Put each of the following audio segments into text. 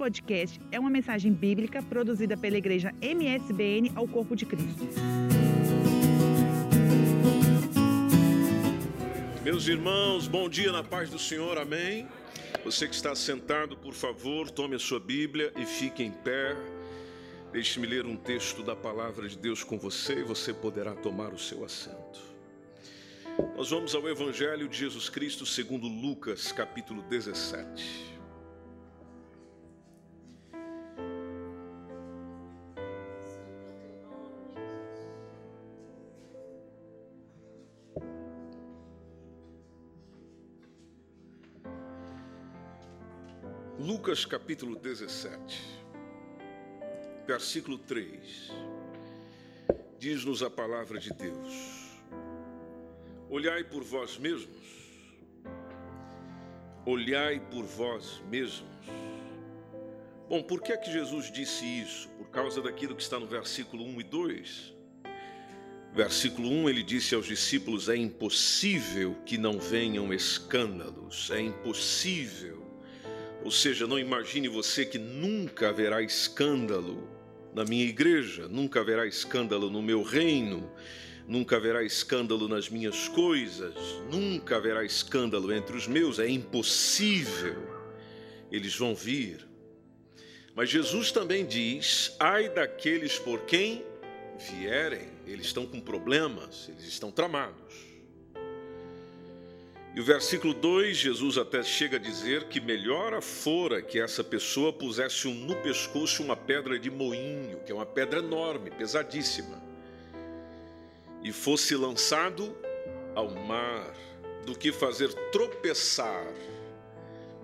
podcast é uma mensagem bíblica produzida pela igreja MSBN ao Corpo de Cristo. Meus irmãos, bom dia na paz do Senhor, amém. Você que está sentado, por favor, tome a sua Bíblia e fique em pé. Deixe-me ler um texto da palavra de Deus com você e você poderá tomar o seu assento. Nós vamos ao Evangelho de Jesus Cristo segundo Lucas, capítulo 17. Lucas capítulo 17, versículo 3, diz-nos a palavra de Deus: Olhai por vós mesmos, olhai por vós mesmos. Bom, por que é que Jesus disse isso? Por causa daquilo que está no versículo 1 e 2. Versículo 1 ele disse aos discípulos: É impossível que não venham escândalos, é impossível ou seja, não imagine você que nunca haverá escândalo na minha igreja, nunca haverá escândalo no meu reino, nunca haverá escândalo nas minhas coisas, nunca haverá escândalo entre os meus, é impossível. Eles vão vir. Mas Jesus também diz: ai daqueles por quem vierem, eles estão com problemas, eles estão tramados. E o versículo 2, Jesus até chega a dizer que melhor fora que essa pessoa pusesse no pescoço uma pedra de moinho, que é uma pedra enorme, pesadíssima, e fosse lançado ao mar, do que fazer tropeçar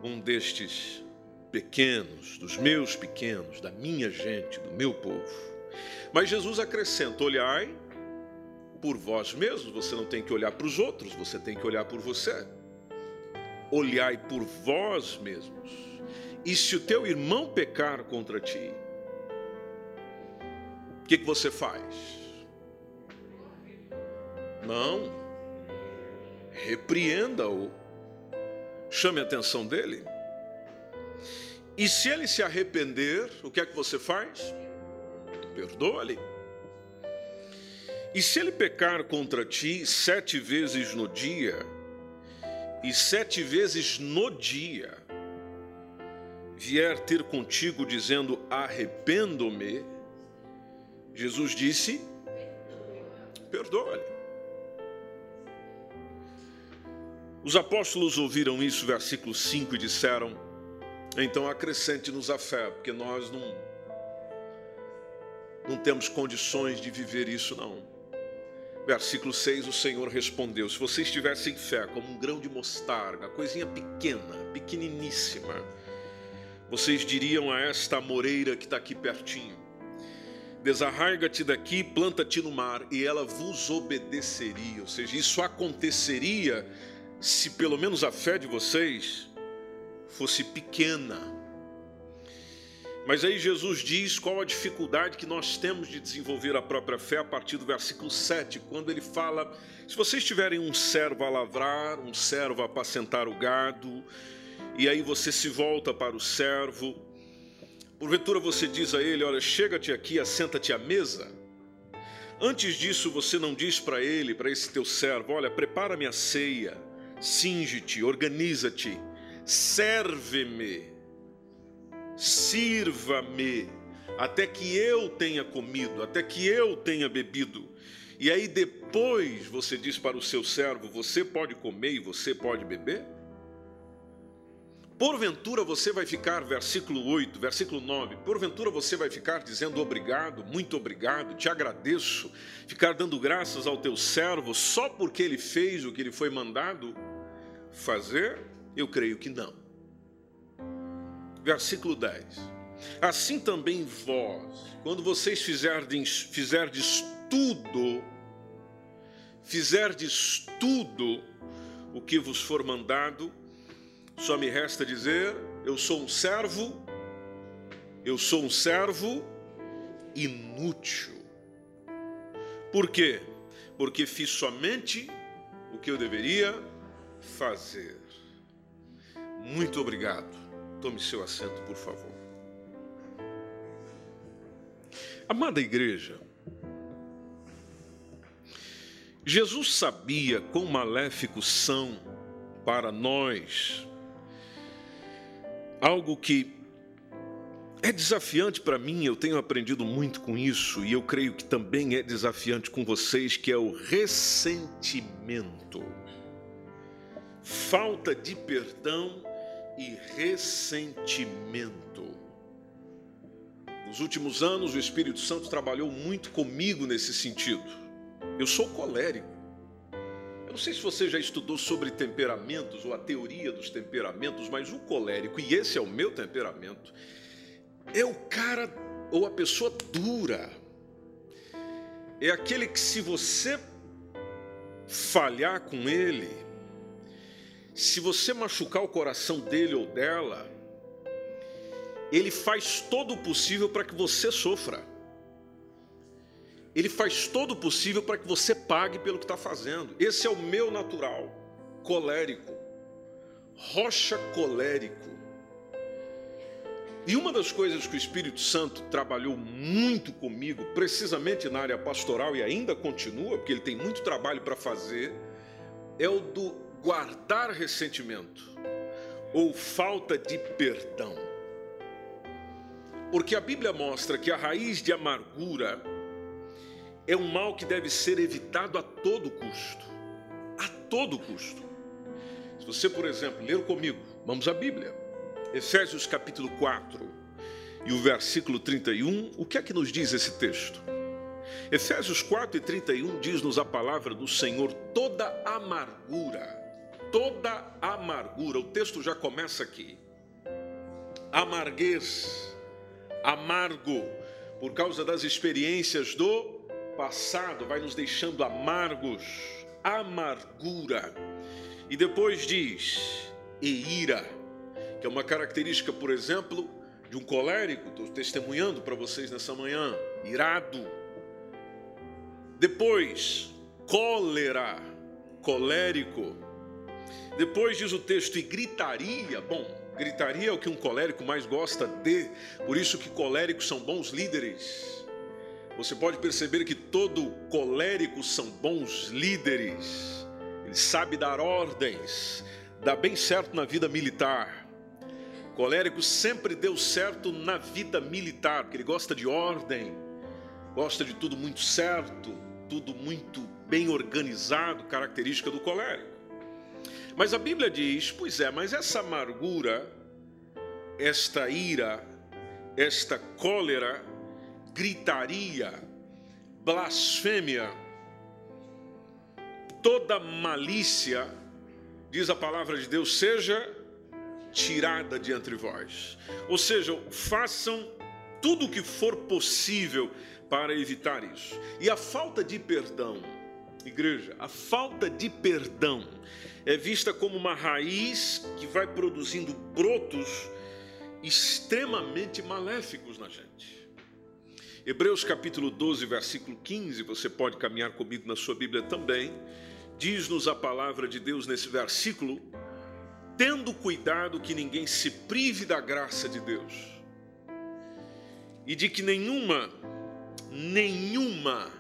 um destes pequenos, dos meus pequenos, da minha gente, do meu povo. Mas Jesus acrescenta: olhai por vós mesmos, você não tem que olhar para os outros, você tem que olhar por você. Olhai por vós mesmos. E se o teu irmão pecar contra ti, o que, que você faz? Não. Repreenda-o. Chame a atenção dele. E se ele se arrepender, o que é que você faz? Perdoa-lhe. E se ele pecar contra ti sete vezes no dia, e sete vezes no dia vier ter contigo dizendo arrependo-me, Jesus disse: perdoa-lhe. Os apóstolos ouviram isso, versículo 5, e disseram: então acrescente-nos a fé, porque nós não, não temos condições de viver isso, não. Versículo 6, o Senhor respondeu: Se vocês tivessem fé como um grão de mostarda, coisinha pequena, pequeniníssima, vocês diriam a esta moreira que está aqui pertinho: Desarraiga-te daqui, planta-te no mar, e ela vos obedeceria. Ou seja, isso aconteceria se pelo menos a fé de vocês fosse pequena mas aí Jesus diz qual a dificuldade que nós temos de desenvolver a própria fé a partir do versículo 7, quando ele fala: se vocês tiverem um servo a lavrar, um servo a apacentar o gado, e aí você se volta para o servo, porventura você diz a ele: olha, chega-te aqui, assenta-te à mesa. Antes disso, você não diz para ele, para esse teu servo: olha, prepara-me a ceia, cinge-te, organiza-te, serve-me sirva-me, até que eu tenha comido, até que eu tenha bebido. E aí depois você diz para o seu servo: você pode comer e você pode beber? Porventura você vai ficar, versículo 8, versículo 9, porventura você vai ficar dizendo obrigado, muito obrigado, te agradeço, ficar dando graças ao teu servo só porque ele fez o que ele foi mandado fazer? Eu creio que não versículo 10. Assim também vós, quando vocês fizerdes, fizerdes tudo, fizerdes tudo o que vos for mandado, só me resta dizer: eu sou um servo, eu sou um servo inútil. Por quê? Porque fiz somente o que eu deveria fazer. Muito obrigado. Tome seu assento, por favor. Amada igreja, Jesus sabia quão maléficos são para nós algo que é desafiante para mim, eu tenho aprendido muito com isso e eu creio que também é desafiante com vocês, que é o ressentimento. Falta de perdão e ressentimento. Nos últimos anos, o Espírito Santo trabalhou muito comigo nesse sentido. Eu sou colérico. Eu não sei se você já estudou sobre temperamentos ou a teoria dos temperamentos, mas o colérico, e esse é o meu temperamento, é o cara ou a pessoa dura. É aquele que, se você falhar com ele, se você machucar o coração dele ou dela, ele faz todo o possível para que você sofra. Ele faz todo o possível para que você pague pelo que está fazendo. Esse é o meu natural, colérico, rocha colérico. E uma das coisas que o Espírito Santo trabalhou muito comigo, precisamente na área pastoral e ainda continua, porque ele tem muito trabalho para fazer, é o do guardar ressentimento ou falta de perdão. Porque a Bíblia mostra que a raiz de amargura é um mal que deve ser evitado a todo custo. A todo custo. Se você, por exemplo, ler comigo, vamos à Bíblia. Efésios capítulo 4 e o versículo 31, o que é que nos diz esse texto? Efésios 4 e 31 diz-nos a palavra do Senhor: toda amargura, toda amargura, o texto já começa aqui. Amarguez, amargo, por causa das experiências do passado, vai nos deixando amargos, amargura. E depois diz: e ira que é uma característica, por exemplo, de um colérico, estou testemunhando para vocês nessa manhã, irado. Depois, cólera, colérico. Depois diz o texto, e gritaria. Bom, gritaria é o que um colérico mais gosta de, por isso que coléricos são bons líderes. Você pode perceber que todo colérico são bons líderes. Ele sabe dar ordens, dá bem certo na vida militar. Colérico sempre deu certo na vida militar, porque ele gosta de ordem, gosta de tudo muito certo, tudo muito bem organizado, característica do colérico. Mas a Bíblia diz: pois é, mas essa amargura, esta ira, esta cólera, gritaria, blasfêmia, toda malícia, diz a palavra de Deus, seja tirada de entre vós. Ou seja, façam tudo o que for possível para evitar isso. E a falta de perdão, igreja, a falta de perdão é vista como uma raiz que vai produzindo brotos extremamente maléficos na gente. Hebreus capítulo 12, versículo 15, você pode caminhar comigo na sua Bíblia também. Diz-nos a palavra de Deus nesse versículo tendo cuidado que ninguém se prive da graça de Deus e de que nenhuma, nenhuma,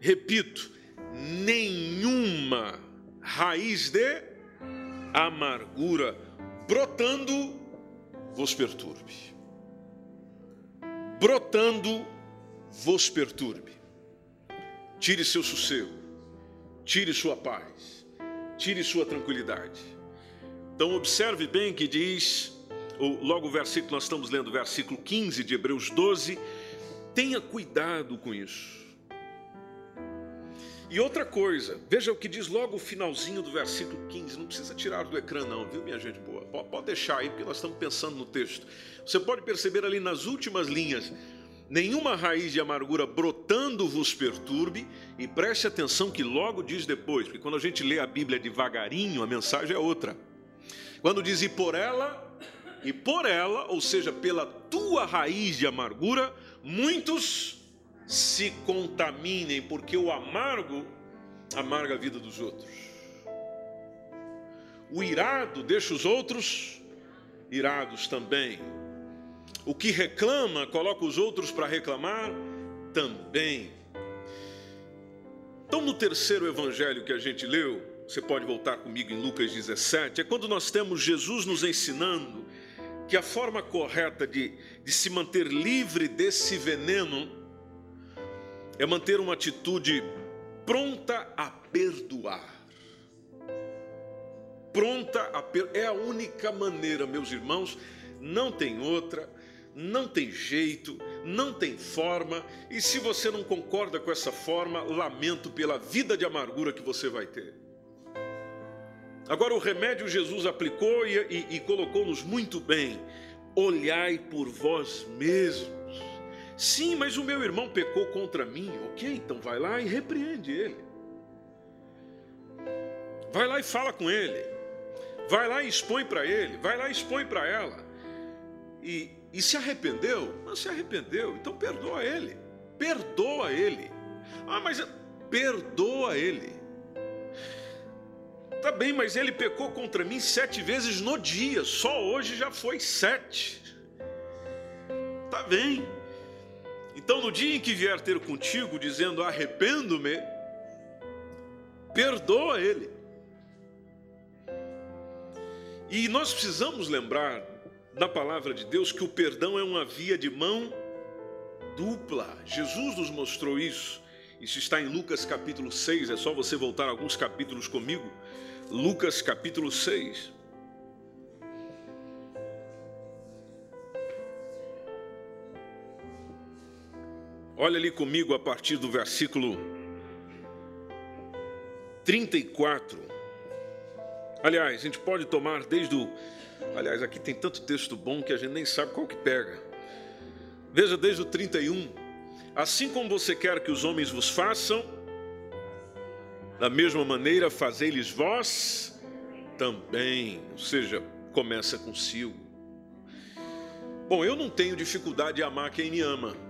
repito, nenhuma raiz de amargura brotando vos perturbe. Brotando vos perturbe. Tire seu sossego, tire sua paz, tire sua tranquilidade então, observe bem que diz, logo o versículo, nós estamos lendo o versículo 15 de Hebreus 12: tenha cuidado com isso. E outra coisa, veja o que diz logo o finalzinho do versículo 15. Não precisa tirar do ecrã, não, viu, minha gente boa? Pode deixar aí, porque nós estamos pensando no texto. Você pode perceber ali nas últimas linhas: nenhuma raiz de amargura brotando vos perturbe, e preste atenção que logo diz depois, porque quando a gente lê a Bíblia devagarinho, a mensagem é outra. Quando diz e por ela, e por ela, ou seja, pela tua raiz de amargura, muitos se contaminem, porque o amargo amarga a vida dos outros. O irado deixa os outros irados também. O que reclama, coloca os outros para reclamar também. Então, no terceiro evangelho que a gente leu, você pode voltar comigo em Lucas 17, é quando nós temos Jesus nos ensinando que a forma correta de, de se manter livre desse veneno é manter uma atitude pronta a perdoar. Pronta a perdoar. É a única maneira, meus irmãos, não tem outra não tem jeito, não tem forma, e se você não concorda com essa forma, lamento pela vida de amargura que você vai ter. Agora, o remédio Jesus aplicou e, e, e colocou-nos muito bem: olhai por vós mesmos. Sim, mas o meu irmão pecou contra mim. Ok, então vai lá e repreende ele. Vai lá e fala com ele. Vai lá e expõe para ele. Vai lá e expõe para ela. E, e se arrependeu? Não se arrependeu, então perdoa ele. Perdoa ele. Ah, mas perdoa ele. Tá bem, mas ele pecou contra mim sete vezes no dia, só hoje já foi sete. Tá bem. Então, no dia em que vier ter contigo, dizendo arrependo-me, perdoa ele. E nós precisamos lembrar da palavra de Deus que o perdão é uma via de mão dupla. Jesus nos mostrou isso. Isso está em Lucas capítulo 6, é só você voltar alguns capítulos comigo. Lucas capítulo 6. Olha ali comigo a partir do versículo 34. Aliás, a gente pode tomar desde o Aliás, aqui tem tanto texto bom que a gente nem sabe qual que pega. Veja desde o 31. Assim como você quer que os homens vos façam, da mesma maneira fazei-lhes vós também. Ou seja, começa consigo. Bom, eu não tenho dificuldade de amar quem me ama.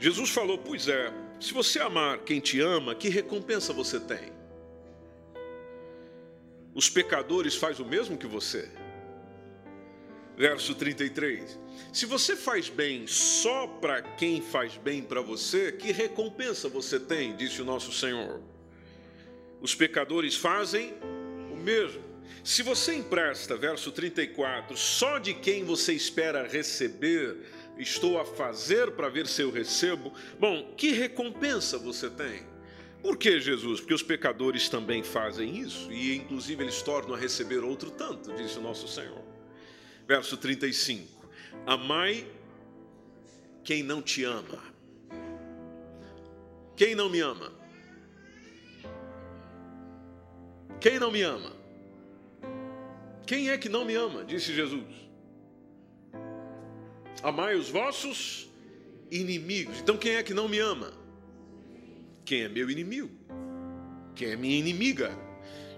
Jesus falou: Pois é, se você amar quem te ama, que recompensa você tem? Os pecadores fazem o mesmo que você verso 33. Se você faz bem só para quem faz bem para você, que recompensa você tem? Disse o nosso Senhor. Os pecadores fazem o mesmo. Se você empresta, verso 34, só de quem você espera receber, estou a fazer para ver se eu recebo, bom, que recompensa você tem? Por que, Jesus? Porque os pecadores também fazem isso, e inclusive eles tornam a receber outro tanto, disse o nosso Senhor verso 35. Amai quem não te ama. Quem não me ama? Quem não me ama? Quem é que não me ama? Disse Jesus. Amai os vossos inimigos. Então quem é que não me ama? Quem é meu inimigo? Quem é minha inimiga?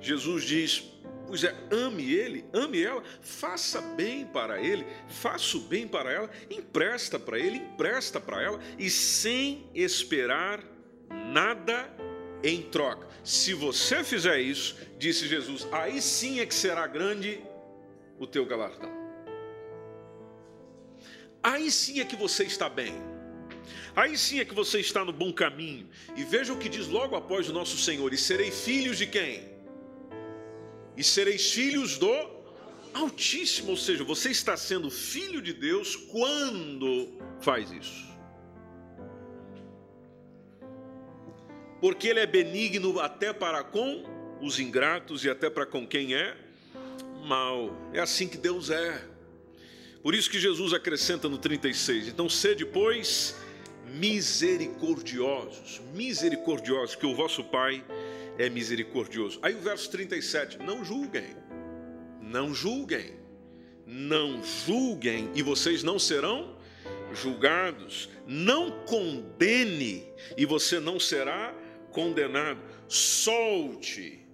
Jesus diz: Pois é, ame ele, ame ela, faça bem para ele, faça o bem para ela, empresta para ele, empresta para ela, e sem esperar nada em troca. Se você fizer isso, disse Jesus, aí sim é que será grande o teu galardão. Aí sim é que você está bem. Aí sim é que você está no bom caminho. E veja o que diz logo após o nosso Senhor: E serei filhos de quem? e sereis filhos do Altíssimo, ou seja, você está sendo filho de Deus quando faz isso. Porque Ele é benigno até para com os ingratos e até para com quem é mal. É assim que Deus é. Por isso que Jesus acrescenta no 36: então sede, pois, misericordiosos, misericordiosos, que o vosso Pai é misericordioso. Aí o verso 37, não julguem, não julguem, não julguem, e vocês não serão julgados. Não condene, e você não será condenado. Solte,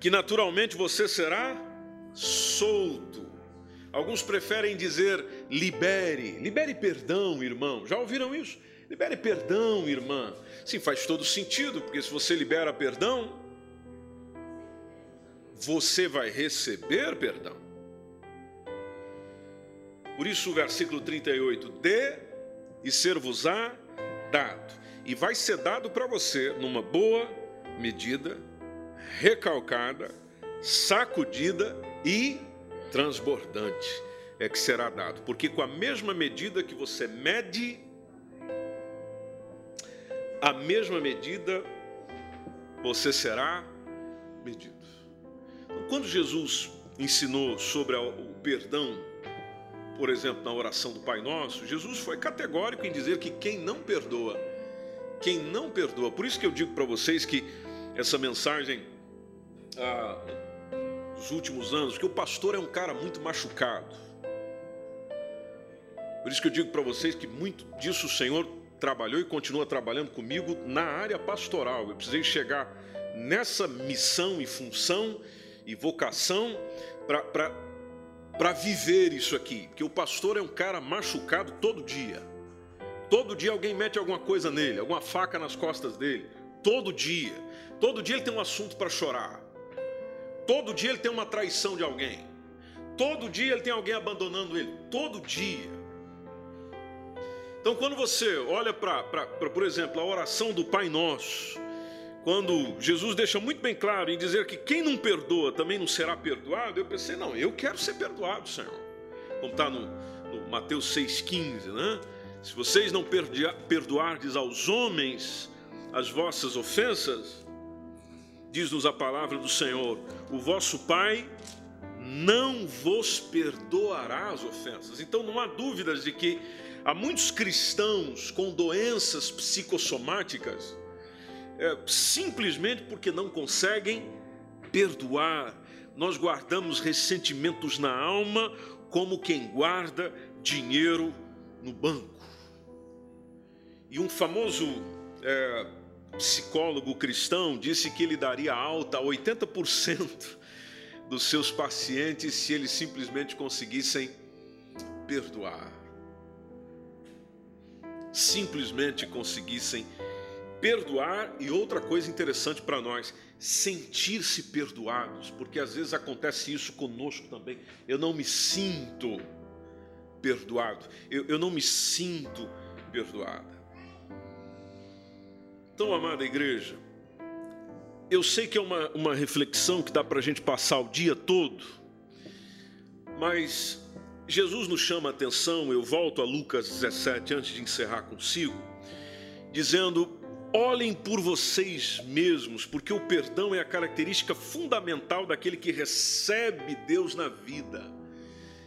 que naturalmente você será solto. Alguns preferem dizer libere, libere perdão, irmão. Já ouviram isso? Libere perdão, irmã. Sim, faz todo sentido, porque se você libera perdão, você vai receber perdão. Por isso o versículo 38, dê e ser-vos-á dado. E vai ser dado para você numa boa medida, recalcada, sacudida e transbordante é que será dado. Porque com a mesma medida que você mede, a mesma medida você será medido. Então, quando Jesus ensinou sobre o perdão, por exemplo, na oração do Pai Nosso, Jesus foi categórico em dizer que quem não perdoa, quem não perdoa, por isso que eu digo para vocês que essa mensagem, ah, nos últimos anos, que o pastor é um cara muito machucado. Por isso que eu digo para vocês que muito disso o Senhor trabalhou e continua trabalhando comigo na área pastoral. Eu precisei chegar nessa missão e função e vocação para viver isso aqui. Porque o pastor é um cara machucado todo dia. Todo dia alguém mete alguma coisa nele, alguma faca nas costas dele. Todo dia. Todo dia ele tem um assunto para chorar. Todo dia ele tem uma traição de alguém. Todo dia ele tem alguém abandonando ele. Todo dia. Então, quando você olha para, por exemplo, a oração do Pai Nosso, quando Jesus deixa muito bem claro em dizer que quem não perdoa também não será perdoado, eu pensei, não, eu quero ser perdoado, Senhor. Como está no, no Mateus 6,15, né? Se vocês não perdoardes aos homens as vossas ofensas, diz-nos a palavra do Senhor, o vosso Pai não vos perdoará as ofensas. Então não há dúvidas de que Há muitos cristãos com doenças psicossomáticas é, simplesmente porque não conseguem perdoar. Nós guardamos ressentimentos na alma como quem guarda dinheiro no banco. E um famoso é, psicólogo cristão disse que ele daria alta a 80% dos seus pacientes se eles simplesmente conseguissem perdoar simplesmente conseguissem perdoar e outra coisa interessante para nós, sentir-se perdoados, porque às vezes acontece isso conosco também. Eu não me sinto perdoado, eu, eu não me sinto perdoada. Então, amada igreja, eu sei que é uma, uma reflexão que dá para a gente passar o dia todo, mas Jesus nos chama a atenção, eu volto a Lucas 17 antes de encerrar consigo, dizendo: olhem por vocês mesmos, porque o perdão é a característica fundamental daquele que recebe Deus na vida.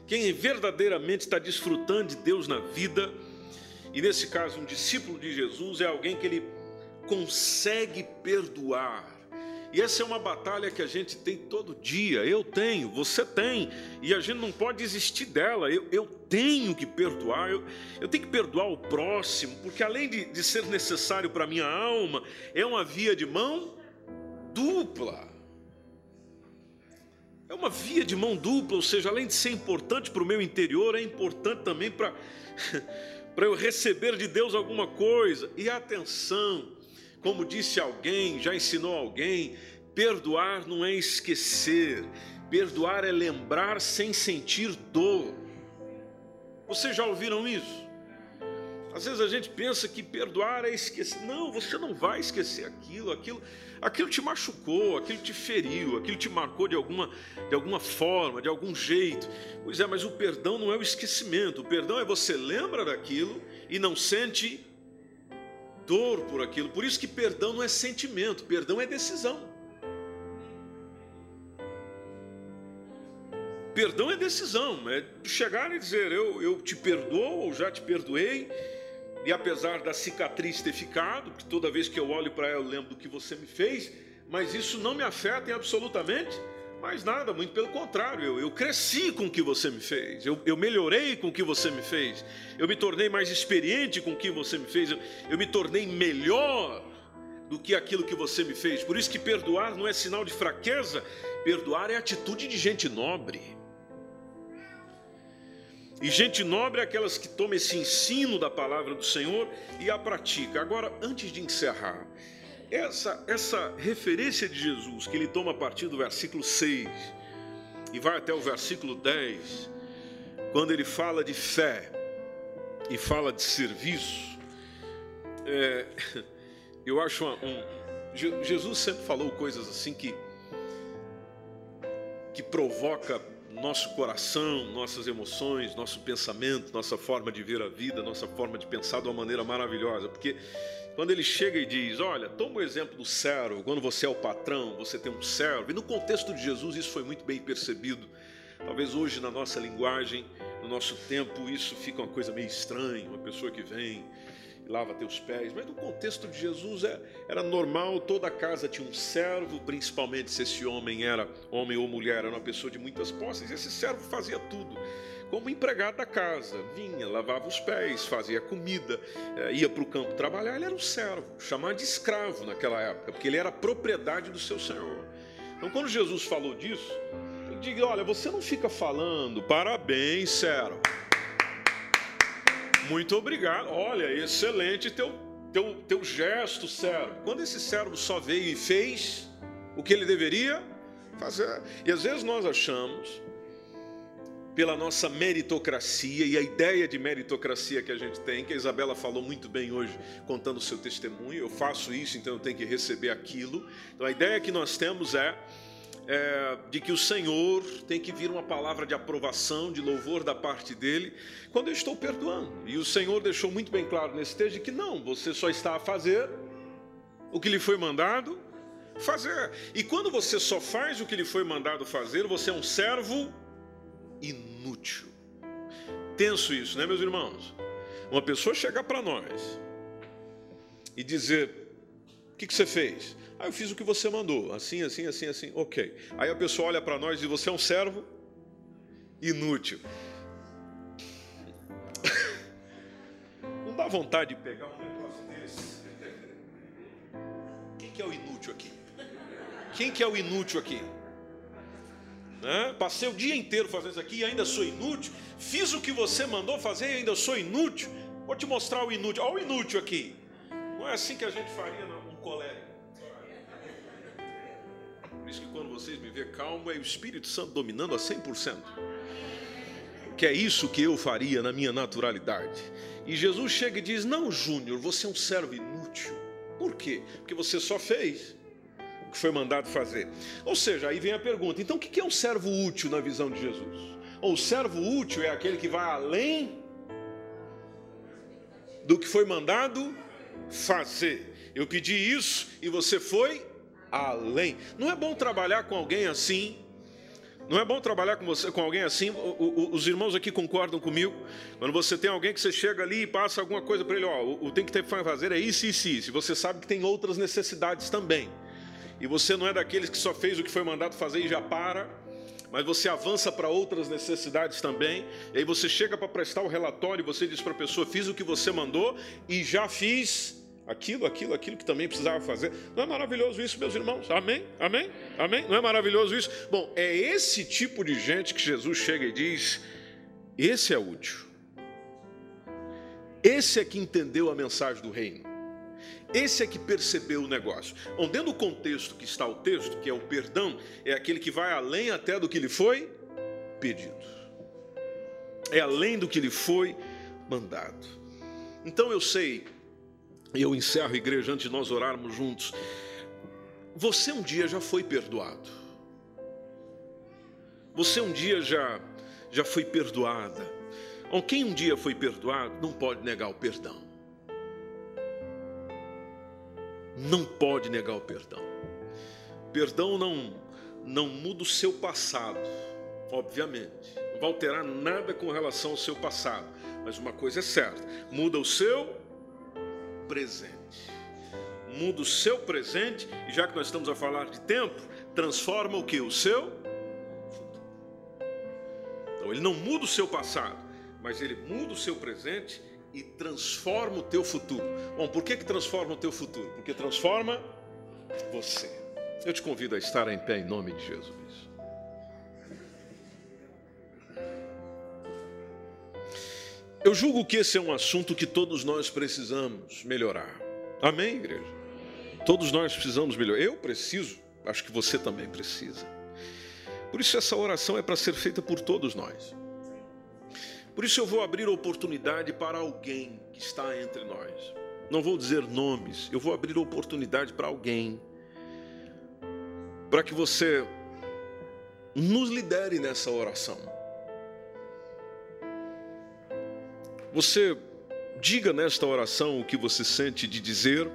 Quem verdadeiramente está desfrutando de Deus na vida, e nesse caso, um discípulo de Jesus, é alguém que ele consegue perdoar e essa é uma batalha que a gente tem todo dia. Eu tenho, você tem. E a gente não pode desistir dela. Eu, eu tenho que perdoar. Eu, eu, tenho que perdoar o próximo, porque além de, de ser necessário para a minha alma, é uma via de mão dupla. É uma via de mão dupla, ou seja, além de ser importante para o meu interior, é importante também para, para eu receber de Deus alguma coisa. E atenção, como disse alguém, já ensinou alguém, perdoar não é esquecer, perdoar é lembrar sem sentir dor. Vocês já ouviram isso? Às vezes a gente pensa que perdoar é esquecer. Não, você não vai esquecer aquilo, aquilo, aquilo te machucou, aquilo te feriu, aquilo te marcou de alguma, de alguma forma, de algum jeito. Pois é, mas o perdão não é o esquecimento. O perdão é você lembra daquilo e não sente dor por aquilo. Por isso que perdão não é sentimento, perdão é decisão. Perdão é decisão, é chegar e dizer: eu, eu te perdoo ou já te perdoei, e apesar da cicatriz ter ficado, porque toda vez que eu olho para ela eu lembro do que você me fez, mas isso não me afeta em absolutamente mas nada, muito pelo contrário, eu, eu cresci com o que você me fez, eu, eu, melhorei com o que você me fez, eu me tornei mais experiente com o que você me fez, eu, eu me tornei melhor do que aquilo que você me fez. Por isso que perdoar não é sinal de fraqueza, perdoar é atitude de gente nobre. E gente nobre é aquelas que tomam esse ensino da palavra do Senhor e a pratica. Agora, antes de encerrar, essa, essa referência de Jesus, que ele toma a partir do versículo 6 e vai até o versículo 10, quando ele fala de fé, e fala de serviço, é, eu acho uma, um, Jesus sempre falou coisas assim que que provoca nosso coração, nossas emoções, nosso pensamento, nossa forma de ver a vida, nossa forma de pensar de uma maneira maravilhosa, porque quando ele chega e diz: Olha, toma o exemplo do servo, quando você é o patrão, você tem um servo, e no contexto de Jesus isso foi muito bem percebido. Talvez hoje, na nossa linguagem, no nosso tempo, isso fica uma coisa meio estranha, uma pessoa que vem lava teus pés. Mas no contexto de Jesus é, era normal, toda casa tinha um servo, principalmente se esse homem era homem ou mulher, era uma pessoa de muitas posses, esse servo fazia tudo. Como empregado da casa, vinha, lavava os pés, fazia comida, eh, ia para o campo trabalhar, ele era um servo, chamado de escravo naquela época, porque ele era propriedade do seu senhor. Então, quando Jesus falou disso, ele diga: Olha, você não fica falando, parabéns, servo muito obrigado. Olha, excelente teu, teu, teu gesto, servo. Quando esse servo só veio e fez o que ele deveria fazer. E às vezes nós achamos, pela nossa meritocracia e a ideia de meritocracia que a gente tem, que a Isabela falou muito bem hoje, contando o seu testemunho, eu faço isso, então eu tenho que receber aquilo. Então a ideia que nós temos é é, de que o Senhor tem que vir uma palavra de aprovação, de louvor da parte dele, quando eu estou perdoando. E o Senhor deixou muito bem claro nesse texto que não, você só está a fazer o que lhe foi mandado fazer. E quando você só faz o que lhe foi mandado fazer, você é um servo inútil. Tenso isso, né, meus irmãos? Uma pessoa chegar para nós e dizer: O que, que você fez? Ah, eu fiz o que você mandou, assim, assim, assim, assim, ok. Aí a pessoa olha para nós e diz: Você é um servo inútil. Não dá vontade de pegar um negócio desse? Quem que é o inútil aqui? Quem que é o inútil aqui? Né? Passei o dia inteiro fazendo isso aqui e ainda sou inútil. Fiz o que você mandou fazer e ainda sou inútil. Vou te mostrar o inútil. Olha o inútil aqui. Não é assim que a gente faria num colégio. Por isso que quando vocês me verem calmo, é o Espírito Santo dominando a 100%. Que é isso que eu faria na minha naturalidade. E Jesus chega e diz: Não, Júnior, você é um servo inútil. Por quê? Porque você só fez que foi mandado fazer. Ou seja, aí vem a pergunta: então o que é um servo útil na visão de Jesus? O servo útil é aquele que vai além do que foi mandado fazer. Eu pedi isso e você foi além. Não é bom trabalhar com alguém assim. Não é bom trabalhar com você, com alguém assim. O, o, os irmãos aqui concordam comigo. Quando você tem alguém que você chega ali e passa alguma coisa para ele, ó, o, o tem que ter que fazer é isso, isso, isso. Você sabe que tem outras necessidades também. E você não é daqueles que só fez o que foi mandado fazer e já para, mas você avança para outras necessidades também. E aí você chega para prestar o relatório e você diz para a pessoa: fiz o que você mandou e já fiz aquilo, aquilo, aquilo que também precisava fazer. Não é maravilhoso isso, meus irmãos? Amém? Amém? Amém? Não é maravilhoso isso? Bom, é esse tipo de gente que Jesus chega e diz: esse é útil. Esse é que entendeu a mensagem do reino. Esse é que percebeu o negócio. Bom, dentro do contexto que está o texto, que é o perdão, é aquele que vai além até do que lhe foi pedido. É além do que lhe foi mandado. Então eu sei eu encerro a igreja antes de nós orarmos juntos. Você um dia já foi perdoado. Você um dia já, já foi perdoada. Ou quem um dia foi perdoado não pode negar o perdão. Não pode negar o perdão. Perdão não, não muda o seu passado, obviamente. Não vai alterar nada com relação ao seu passado. Mas uma coisa é certa: muda o seu presente. Muda o seu presente, e já que nós estamos a falar de tempo, transforma o que? O seu futuro. Então ele não muda o seu passado, mas ele muda o seu presente e transforma o teu futuro. Bom, por que, que transforma o teu futuro? Porque transforma você. Eu te convido a estar em pé em nome de Jesus. Eu julgo que esse é um assunto que todos nós precisamos melhorar. Amém, igreja? Todos nós precisamos melhorar. Eu preciso, acho que você também precisa. Por isso, essa oração é para ser feita por todos nós. Por isso eu vou abrir oportunidade para alguém que está entre nós. Não vou dizer nomes, eu vou abrir oportunidade para alguém. Para que você nos lidere nessa oração. Você diga nesta oração o que você sente de dizer,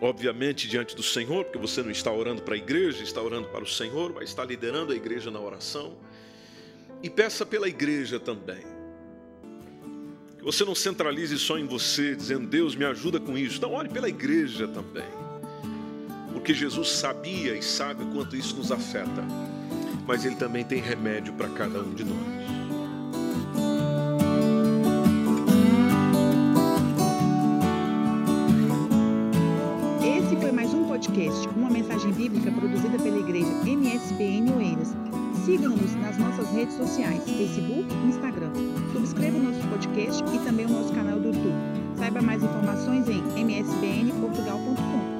obviamente diante do Senhor, porque você não está orando para a igreja, está orando para o Senhor, mas está liderando a igreja na oração. E peça pela igreja também. Você não centralize só em você, dizendo, Deus me ajuda com isso. Não, ore pela igreja também. Porque Jesus sabia e sabe o quanto isso nos afeta. Mas Ele também tem remédio para cada um de nós. Siga-nos nas nossas redes sociais, Facebook e Instagram. Subscreva o nosso podcast e também o nosso canal do YouTube. Saiba mais informações em msbnportugal.com.